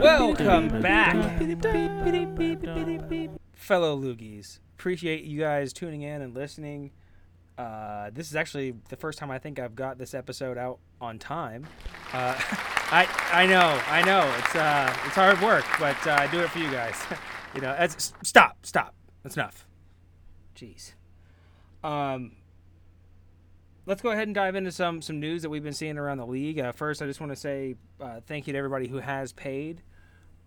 Welcome back, fellow loogies. Appreciate you guys tuning in and listening. Uh, this is actually the first time I think I've got this episode out on time. Uh, I I know I know it's uh, it's hard work, but uh, I do it for you guys. you know, stop stop. That's enough. Jeez. Um, let's go ahead and dive into some some news that we've been seeing around the league. Uh, first, I just want to say uh, thank you to everybody who has paid.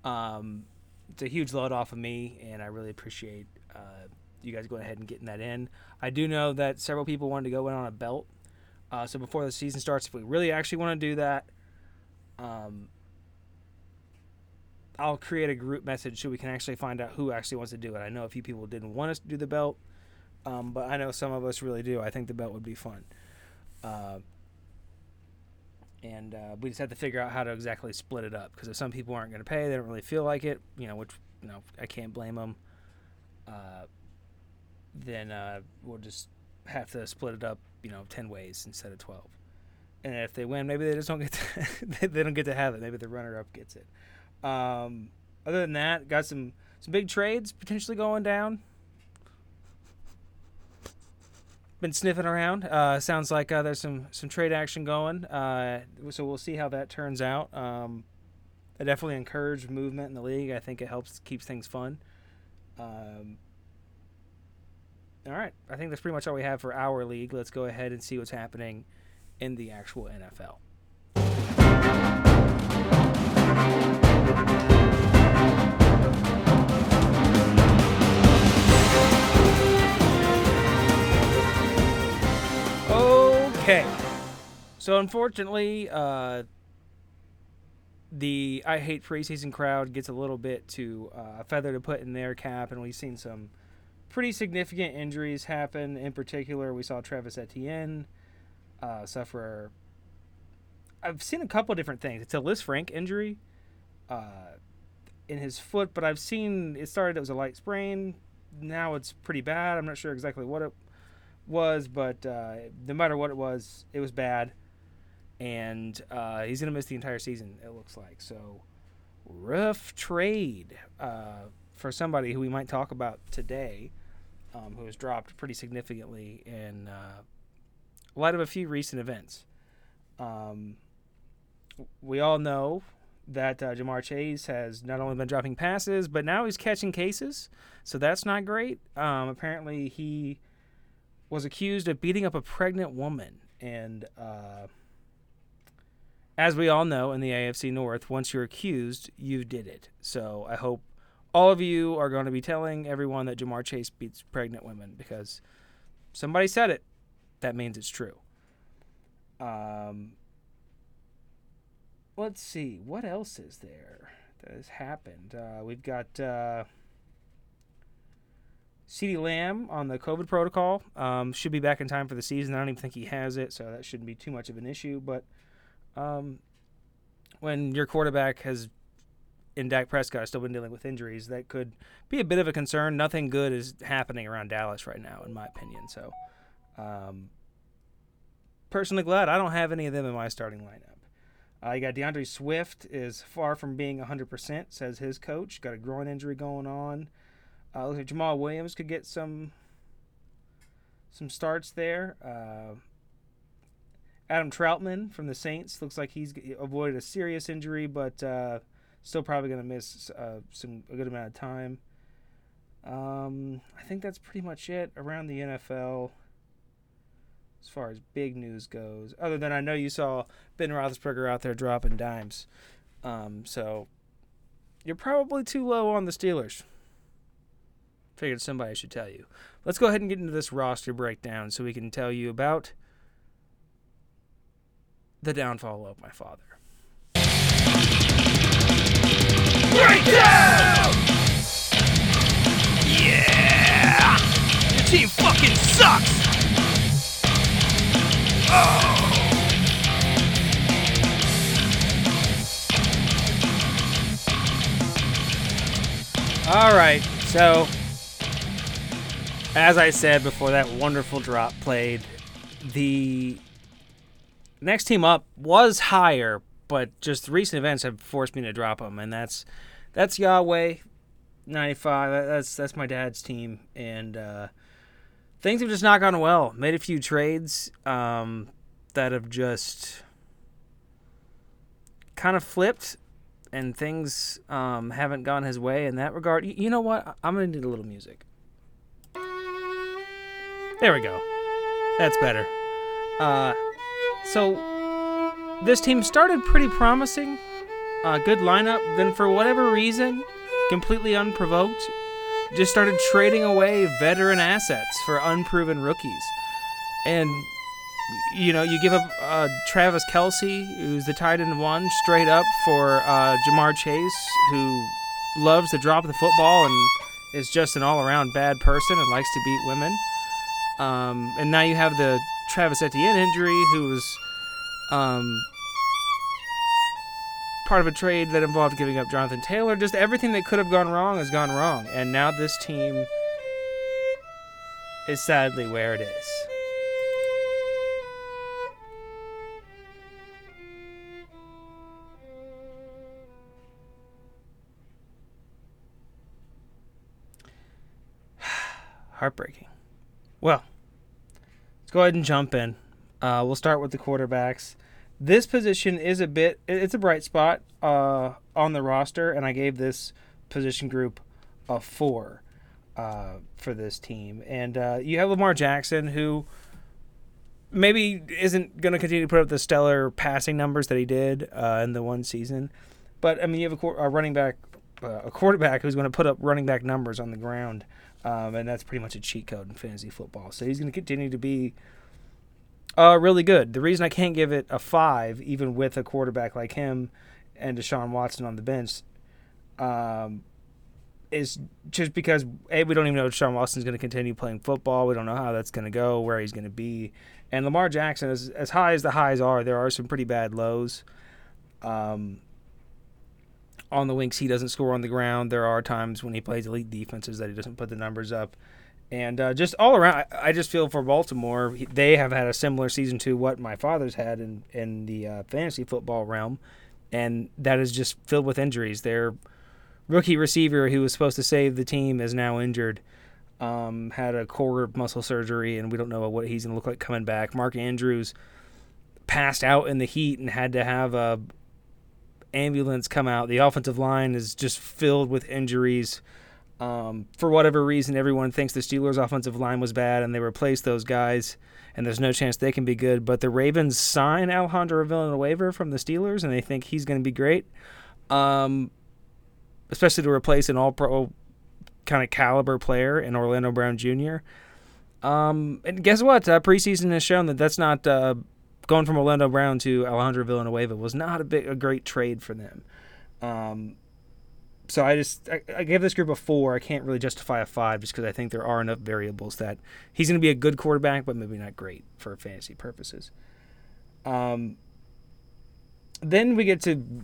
Um, it's a huge load off of me, and I really appreciate you guys going ahead and getting that in. I do know that several people wanted to go in on a belt. Uh, so before the season starts, if we really actually want to do that, um, I'll create a group message so we can actually find out who actually wants to do it. I know a few people didn't want us to do the belt, um, but I know some of us really do. I think the belt would be fun. Uh, and uh, we just have to figure out how to exactly split it up because if some people aren't going to pay, they don't really feel like it, you know, which you know I can't blame them. Uh, then uh, we'll just have to split it up, you know, ten ways instead of twelve. And if they win, maybe they just don't get to they don't get to have it. Maybe the runner up gets it. Um, other than that, got some some big trades potentially going down. Been sniffing around. Uh, sounds like uh, there's some some trade action going. Uh, so we'll see how that turns out. Um, I definitely encourage movement in the league. I think it helps keeps things fun. Um, all right, I think that's pretty much all we have for our league. Let's go ahead and see what's happening in the actual NFL. Okay. So unfortunately, uh, the I hate preseason crowd gets a little bit to uh, feather to put in their cap, and we've seen some pretty significant injuries happen. In particular, we saw Travis Etienne uh, suffer. I've seen a couple different things. It's a Lisfranc injury uh, in his foot, but I've seen it started. It was a light sprain. Now it's pretty bad. I'm not sure exactly what it was, but uh, no matter what it was, it was bad, and uh, he's gonna miss the entire season. It looks like so. Rough trade uh, for somebody who we might talk about today um, who has dropped pretty significantly in uh, light of a few recent events. Um, we all know that uh, Ja'Marr Chase has not only been dropping passes, but now he's catching cases, so that's not great. Um, apparently, he was accused of beating up a pregnant woman, and uh, as we all know in the AFC North, once you're accused, you did it. So I hope all of you are going to be telling everyone that Ja'Marr Chase beats pregnant women because somebody said it. That means it's true. Um, let's see. What else is there that has happened? Uh, we've got uh, CeeDee Lamb on the COVID protocol. Um, should be back in time for the season. I don't even think he has it, so that shouldn't be too much of an issue. But um, when your quarterback has and Dak Prescott still been dealing with injuries, that could be a bit of a concern. Nothing good is happening around Dallas right now, in my opinion. So, um, personally glad I don't have any of them in my starting lineup. Uh, you got D'Andre Swift is far from being 100%, says his coach. Got a groin injury going on. Uh, looks like Jamaal Williams could get some some starts there. Uh, Adam Trautman from the Saints looks like he's avoided a serious injury, but uh, Still probably going to miss uh, some a good amount of time. Um, I think that's pretty much it around the NFL as far as big news goes. Other than I know you saw Ben Roethlisberger out there dropping dimes. Um, so you're probably too low on the Steelers. Figured somebody should tell you. Let's go ahead and get into this roster breakdown so we can tell you about the downfall of my father. Breakdown! Yeah! Your team fucking sucks! Oh! All right, so as I said before that wonderful drop played, the next team up was higher, but just recent events have forced me to drop them, and that's that's Yahweh, ninety five. That's that's my dad's team, and uh, things have just not gone well. Made a few trades um, that have just kind of flipped and things um, haven't gone his way in that regard. You, know what? I'm gonna need a little music. There we go. That's better. Uh, so this team started pretty promising, uh, good lineup. Then for whatever reason, completely unprovoked, just started trading away veteran assets for unproven rookies, and you know, you give up uh, Travis Kelce, who's the tight end one, straight up for uh, Ja'Marr Chase, who loves to drop the football and is just an all-around bad person and likes to beat women. Um, and now you have the Travis Etienne injury, who was um, part of a trade that involved giving up Jonathan Taylor. Just everything that could have gone wrong has gone wrong, and now this team is sadly where it is. heartbreaking. Well, let's go ahead and jump in. Uh, we'll start with the quarterbacks. This position is a bit, it's a bright spot uh, on the roster, and I gave this position group a four uh, for this team. And uh, you have Lamar Jackson, who maybe isn't going to continue to put up the stellar passing numbers that he did uh, in the one season. But, I mean, you have a, a running back, uh, a quarterback who's going to put up running back numbers on the ground um, and that's pretty much a cheat code in fantasy football. So he's going to continue to be uh, really good. The reason I can't give it a five, even with a quarterback like him and Deshaun Watson on the bench, um, is just because a we don't even know if Deshaun Watson's going to continue playing football. We don't know how that's going to go, where he's going to be, and Lamar Jackson, as as high as the highs are, there are some pretty bad lows. Um, on the links he doesn't score on the ground. There are times when he plays elite defenses that he doesn't put the numbers up. And uh, just all around, I just feel for Baltimore, they have had a similar season to what my father's had in, in the uh, fantasy football realm. And that is just filled with injuries. Their rookie receiver, who was supposed to save the team, is now injured. Um, had a core muscle surgery, and we don't know what he's going to look like coming back. Mark Andrews passed out in the heat and had to have a, ambulance come out. The offensive line is just filled with injuries. Um, for whatever reason, everyone thinks the Steelers' offensive line was bad, and they replaced those guys, and there's no chance they can be good. But the Ravens sign Alejandro Villanueva from the Steelers, and they think he's going to be great, um, especially to replace an All-Pro kind of caliber player in Orlando Brown Jr. Um, and guess what? Uh, preseason has shown that that's not uh, going from Orlando Brown to Alejandro Villanueva was not a big a great trade for them. Um, so I just I, I gave this group a four. I can't really justify a five just because I think there are enough variables that he's going to be a good quarterback, but maybe not great for fantasy purposes. Um, then we get to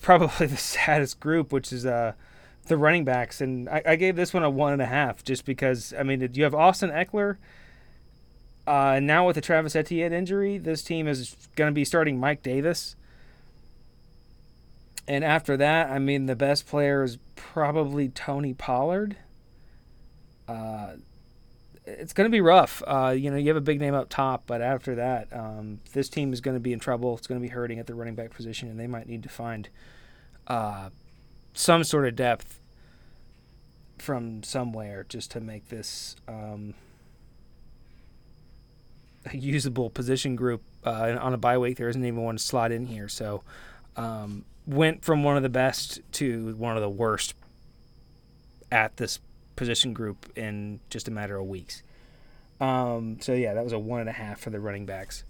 probably the saddest group, which is uh, the running backs, and I, I gave this one a one and a half just because I mean you have Austin Ekeler. uh, now with the Travis Etienne injury, this team is going to be starting Mike Davis. And after that, I mean, the best player is probably Tony Pollard. Uh, it's going to be rough. Uh, you know, you have a big name up top, but after that, um, this team is going to be in trouble. It's going to be hurting at the running back position, and they might need to find uh, some sort of depth from somewhere just to make this. Um, usable position group uh, on a bye week. There isn't even one slot in here. So um, went from one of the best to one of the worst at this position group in just a matter of weeks. Um, so yeah, that was a one and a half for the running backs.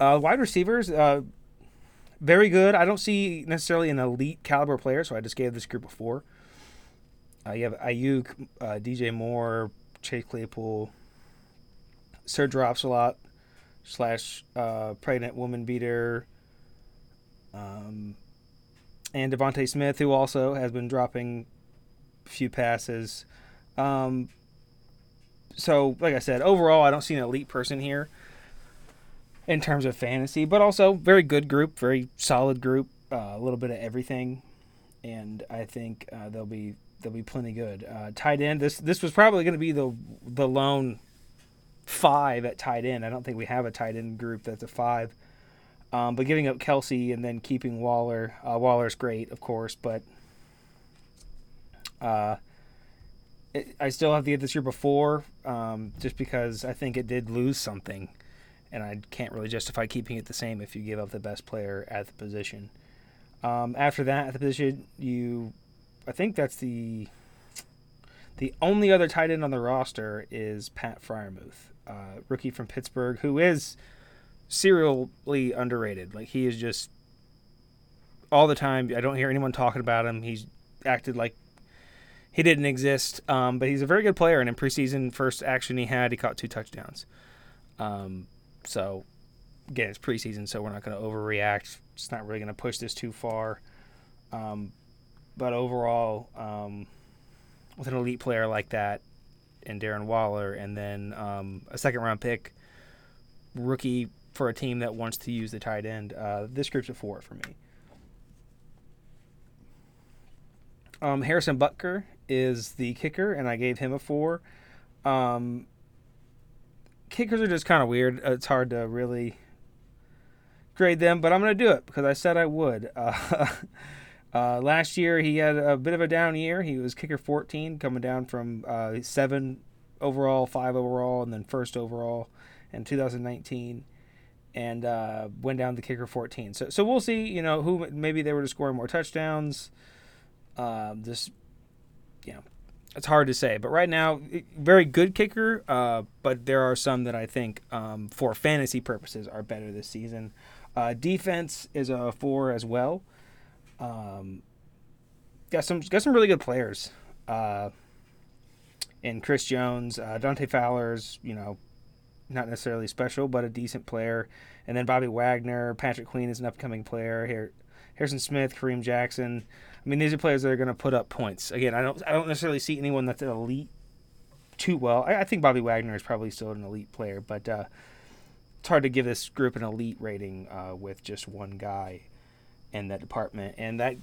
Uh, wide receivers, uh, very good. I don't see necessarily an elite caliber player, so I just gave this group a four. Uh, you have Aiyuk, uh, DJ Moore, Chase Claypool, Sir Drops a lot, slash uh, pregnant woman beater, um, and DeVonta Smith, who also has been dropping a few passes. Um, so, like I said, overall, I don't see an elite person here in terms of fantasy, but also very good group, very solid group, uh, a little bit of everything, and I think uh, they'll be they'll be plenty good. Uh, tight end, this this was probably going to be the the lone five at tight end. I don't think we have a tight end group that's a five. Um, but giving up Kelce and then keeping Waller, uh, Waller's great, of course, but uh, it, I still have to get this year before, um, just because I think it did lose something, and I can't really justify keeping it the same if you give up the best player at the position. Um, after that, at the position, you, I think that's the the only other tight end on the roster is Pat Freiermuth, uh, rookie from Pittsburgh, who is serially underrated. Like he is just all the time. I don't hear anyone talking about him. He's acted like he didn't exist. Um, but he's a very good player. And in preseason, first action he had, he caught two touchdowns. Um, so again, it's preseason, so we're not going to overreact. It's not really going to push this too far. Um, but overall, um, with an elite player like that, and Darren Waller, and then um, a second round pick, rookie for a team that wants to use the tight end, uh, this group's a four for me. Um, Harrison Butker is the kicker, and I gave him a four. Um, kickers are just kind of weird. It's hard to really grade them, but I'm going to do it because I said I would. Uh, uh, last year, he had a bit of a down year. He was kicker 14, coming down from uh, seven overall, five overall, and then first overall in 2019, and uh, went down to kicker 14. So, so we'll see. You know, who maybe they were to score more touchdowns. Um, just you know, it's hard to say. But right now, very good kicker. Uh, but there are some that I think, um, for fantasy purposes, are better this season. Uh, defense is a four as well. Um, got some got some really good players. Uh, and Chris Jones, uh, Dante Fowler's, you know, not necessarily special, but a decent player. And then Bobby Wagner, Patrick Queen is an upcoming player. Here, Harrison Smith, Kareem Jackson. I mean, these are players that are going to put up points. Again, I don't I don't necessarily see anyone that's an elite too well. I, I think Bobby Wagner is probably still an elite player, but uh, it's hard to give this group an elite rating uh, with just one guy in that department, and that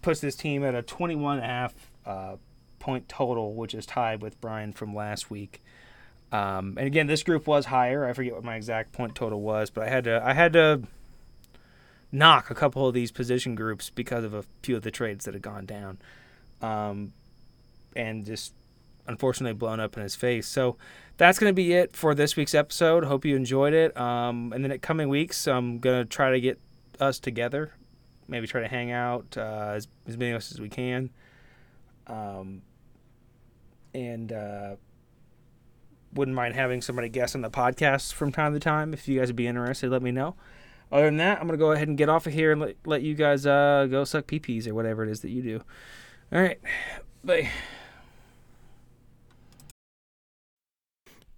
puts this team at a 21 and a half uh, point total, which is tied with Brian from last week. Um, and again, this group was higher. I forget what my exact point total was, but I had to I had to knock a couple of these position groups because of a few of the trades that had gone down, um, and just unfortunately blown up in his face. So that's going to be it for this week's episode. Hope you enjoyed it. Um, and then in coming weeks, I'm going to try to get us together, maybe try to hang out uh, as, as many of us as we can. Um, and uh, wouldn't mind having somebody guest on the podcast from time to time. If you guys would be interested, let me know. Other than that, I'm gonna go ahead and get off of here and let, let you guys uh, go suck peepees or whatever it is that you do. All right, bye.